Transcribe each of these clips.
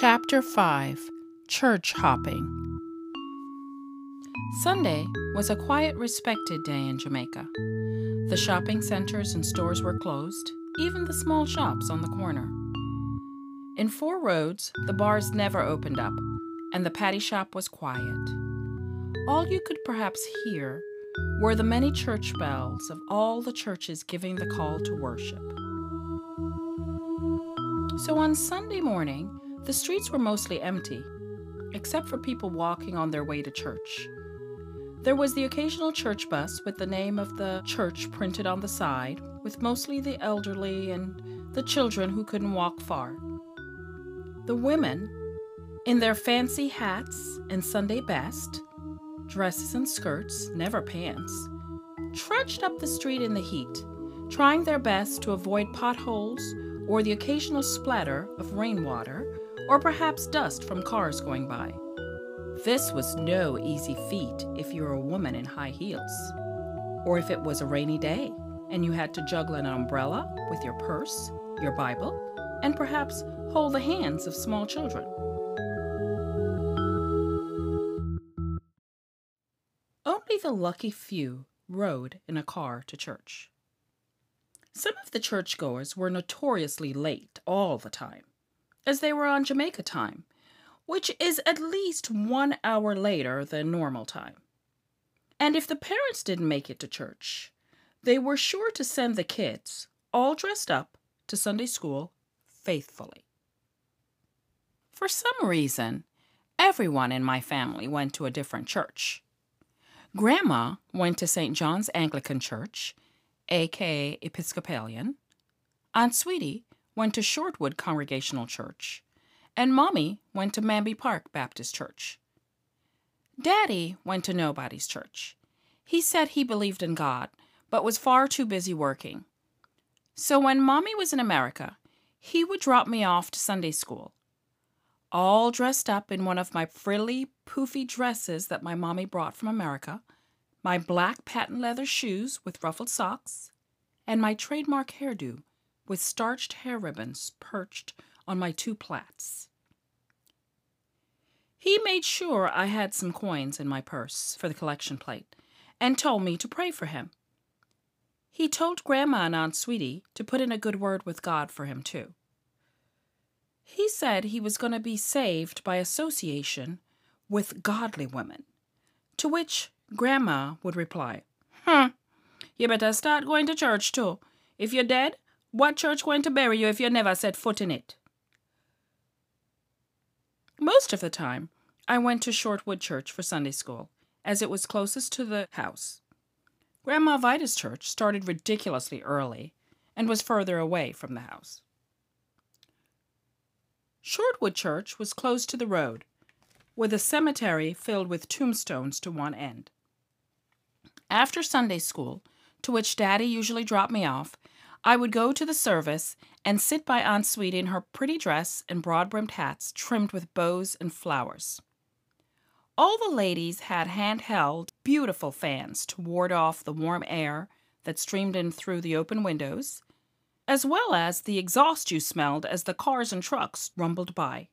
Chapter 5 Church Hopping Sunday was a quiet, respected day in Jamaica. The shopping centers and stores were closed, even the small shops on the corner. In Four Roads, the bars never opened up, and the patty shop was quiet. All you could perhaps hear were the many church bells of all the churches giving the call to worship. So on Sunday morning, the streets were mostly empty, except for people walking on their way to church. There was the occasional church bus with the name of the church printed on the side, with mostly the elderly and the children who couldn't walk far. The women, in their fancy hats and Sunday best, dresses and skirts, never pants, trudged up the street in the heat, trying their best to avoid potholes or the occasional splatter of rainwater or perhaps dust from cars going by. This was no easy feat if you were a woman in high heels, or if it was a rainy day and you had to juggle an umbrella with your purse, your Bible, and perhaps hold the hands of small children. Only the lucky few rode in a car to church. Some of the churchgoers were notoriously late all the time as they were on Jamaica time, which is at least one hour later than normal time. And if the parents didn't make it to church, they were sure to send the kids, all dressed up, to Sunday school faithfully. For some reason, everyone in my family went to a different church. Grandma went to St. John's Anglican Church, aka Episcopalian. Aunt Sweetie went to Shortwood Congregational Church, and Mommy went to Manby Park Baptist Church. Daddy went to nobody's church. He said he believed in God, but was far too busy working. So when Mommy was in America, he would drop me off to Sunday school, all dressed up in one of my frilly, poofy dresses that my mommy brought from America, my black patent leather shoes with ruffled socks, and my trademark hairdo with starched hair ribbons perched on my two plaits. He made sure I had some coins in my purse for the collection plate and told me to pray for him. He told Grandma and Aunt Sweetie to put in a good word with God for him, too. He said he was going to be saved by association with godly women, to which Grandma would reply, Hmm, you better start going to church, too. If you're dead, what church going to bury you if you never set foot in it? Most of the time, I went to Shortwood Church for Sunday school, as it was closest to the house. Grandma Vida's church started ridiculously early and was further away from the house. Shortwood Church was close to the road, with a cemetery filled with tombstones to one end. After Sunday school, to which Daddy usually dropped me off, I would go to the service and sit by Aunt Sweet in her pretty dress and broad brimmed hats trimmed with bows and flowers. All the ladies had hand-held, beautiful fans to ward off the warm air that streamed in through the open windows, as well as the exhaust you smelled as the cars and trucks rumbled by.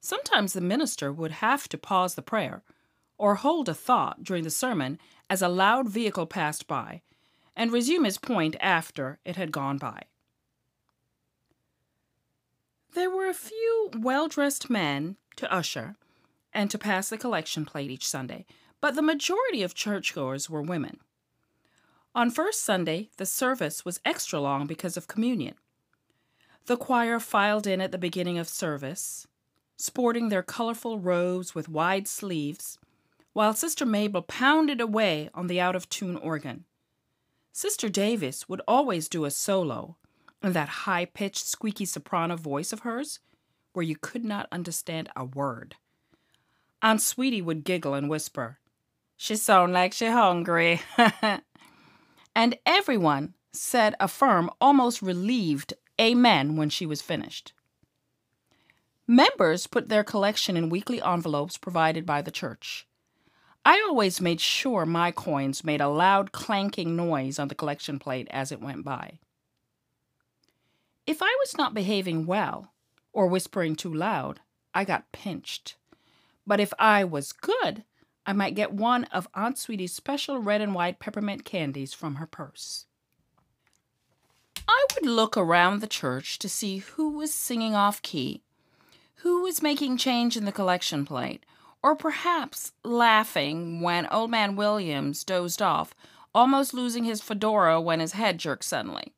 Sometimes the minister would have to pause the prayer or hold a thought during the sermon as a loud vehicle passed by and resume his point after it had gone by. There were a few well dressed men to usher and to pass the collection plate each Sunday, but the majority of churchgoers were women. On First Sunday, the service was extra long because of communion. The choir filed in at the beginning of service, sporting their colorful robes with wide sleeves, while Sister Mabel pounded away on the out of tune organ. Sister Davis would always do a solo in that high pitched, squeaky soprano voice of hers, where you could not understand a word. Aunt Sweetie would giggle and whisper, She sound like she hungry. and everyone said a firm, almost relieved amen when she was finished. Members put their collection in weekly envelopes provided by the church. I always made sure my coins made a loud clanking noise on the collection plate as it went by. If I was not behaving well, or whispering too loud, I got pinched. But if I was good, I might get one of Aunt Sweetie's special red and white peppermint candies from her purse. I would look around the church to see who was singing off key, who was making change in the collection plate, or perhaps laughing when Old Man Williams dozed off, almost losing his fedora when his head jerked suddenly.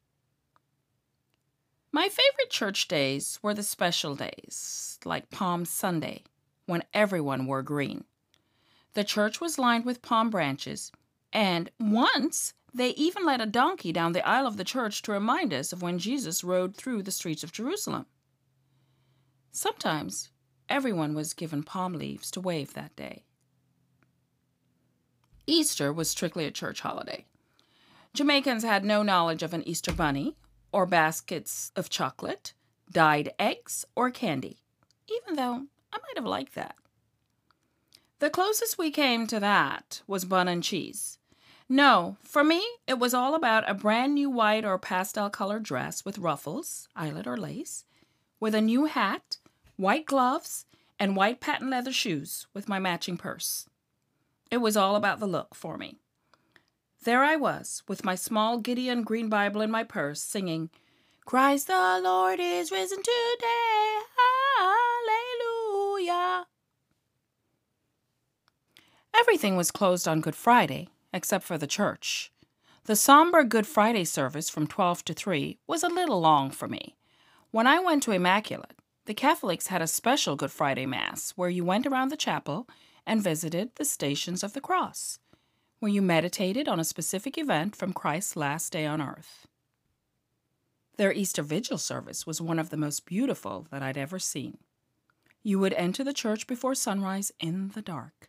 My favorite church days were the special days, like Palm Sunday, when everyone wore green. The church was lined with palm branches, and once they even led a donkey down the aisle of the church to remind us of when Jesus rode through the streets of Jerusalem. Sometimes everyone was given palm leaves to wave that day. Easter was strictly a church holiday. Jamaicans had no knowledge of an Easter bunny or baskets of chocolate, dyed eggs, or candy, even though I might have liked that. The closest we came to that was bun and cheese. No, for me, it was all about a brand new white or pastel colored dress with ruffles, eyelet, or lace, with a new hat, white gloves, and white patent leather shoes with my matching purse. It was all about the look for me. There I was, with my small Gideon Green Bible in my purse, singing, Christ the Lord is risen today. Hallelujah. Everything was closed on Good Friday, except for the church. The somber Good Friday service from 12 to 3 was a little long for me. When I went to Immaculate, the Catholics had a special Good Friday Mass where you went around the chapel and visited the Stations of the Cross, where you meditated on a specific event from Christ's last day on earth. Their Easter Vigil service was one of the most beautiful that I'd ever seen. You would enter the church before sunrise in the dark.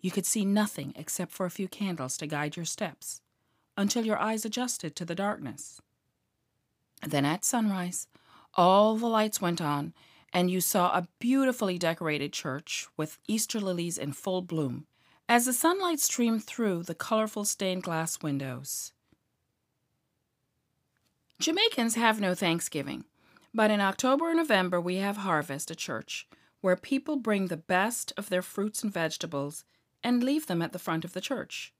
You could see nothing except for a few candles to guide your steps until your eyes adjusted to the darkness. Then at sunrise, all the lights went on, and you saw a beautifully decorated church with Easter lilies in full bloom as the sunlight streamed through the colorful stained glass windows. Jamaicans have no Thanksgiving, but in October and November we have harvest at church, where people bring the best of their fruits and vegetables and leave them at the front of the church.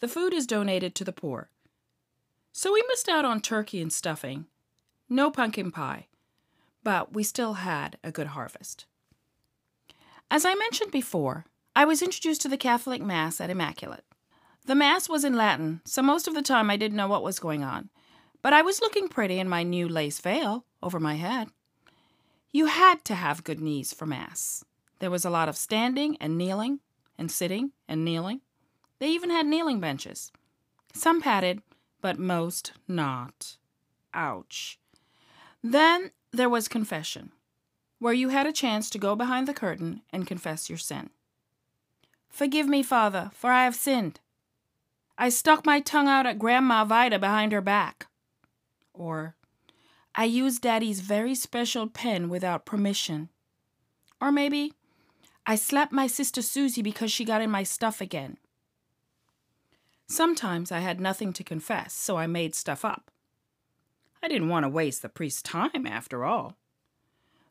The food is donated to the poor. So we missed out on turkey and stuffing. No pumpkin pie. But we still had a good harvest. As I mentioned before, I was introduced to the Catholic Mass at Immaculate. The Mass was in Latin, so most of the time I didn't know what was going on. But I was looking pretty in my new lace veil over my head. You had to have good knees for Mass. There was a lot of standing and kneeling, and sitting and kneeling. They even had kneeling benches. Some padded, but most not. Ouch. Then there was confession, where you had a chance to go behind the curtain and confess your sin. Forgive me, Father, for I have sinned. I stuck my tongue out at Grandma Vida behind her back. Or, I used Daddy's very special pen without permission. Or maybe, I slapped my sister Susie because she got in my stuff again. Sometimes I had nothing to confess, so I made stuff up. I didn't want to waste the priest's time, after all.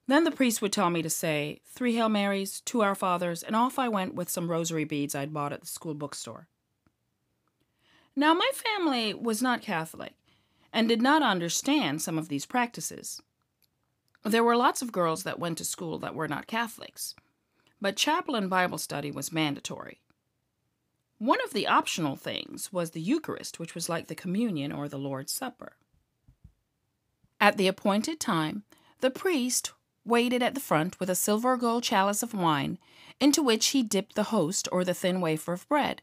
Then the priest would tell me to say three Hail Marys, two Our Fathers, and off I went with some rosary beads I'd bought at the school bookstore. Now, my family was not Catholic and did not understand some of these practices. There were lots of girls that went to school that were not Catholics but chapel and Bible study was mandatory. One of the optional things was the Eucharist, which was like the communion or the Lord's Supper. At the appointed time, the priest waited at the front with a silver or gold chalice of wine, into which he dipped the host or the thin wafer of bread.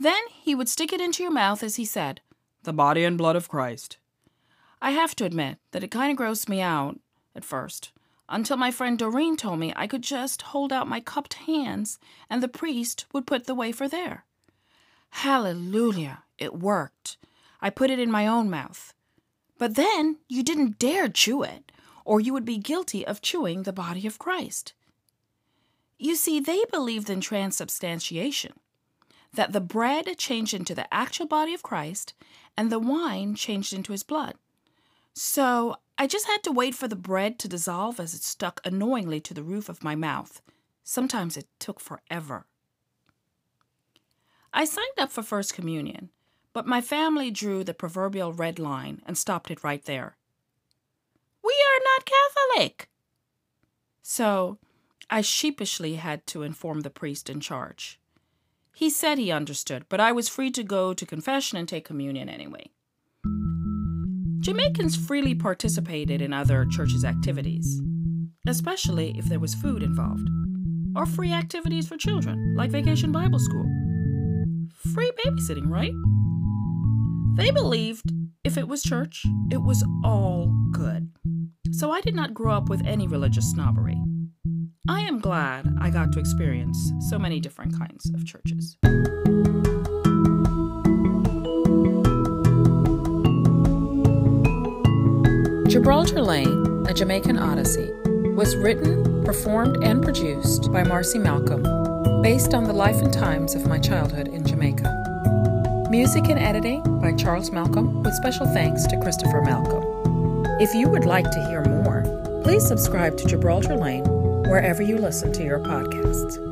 Then he would stick it into your mouth as he said, The body and blood of Christ. I have to admit that it kind of grossed me out at first, until my friend Doreen told me I could just hold out my cupped hands and the priest would put the wafer there. Hallelujah! It worked. I put it in my own mouth. But then you didn't dare chew it, or you would be guilty of chewing the body of Christ. You see, they believed in transubstantiation, that the bread changed into the actual body of Christ and the wine changed into his blood. So I just had to wait for the bread to dissolve as it stuck annoyingly to the roof of my mouth. Sometimes it took forever. I signed up for First Communion, but my family drew the proverbial red line and stopped it right there. We are not Catholic. So I sheepishly had to inform the priest in charge. He said he understood, but I was free to go to confession and take communion anyway. Jamaicans freely participated in other churches' activities, especially if there was food involved, or free activities for children, like Vacation Bible School. Free babysitting, right? They believed if it was church, it was all good. So I did not grow up with any religious snobbery. I am glad I got to experience so many different kinds of churches. Gibraltar Lane, a Jamaican Odyssey, was written, performed, and produced by Marcy Malcolm, based on the life and times of my childhood in Jamaica. Music and editing by Charles Malcolm, with special thanks to Christopher Malcolm. If you would like to hear more, please subscribe to Gibraltar Lane wherever you listen to your podcasts.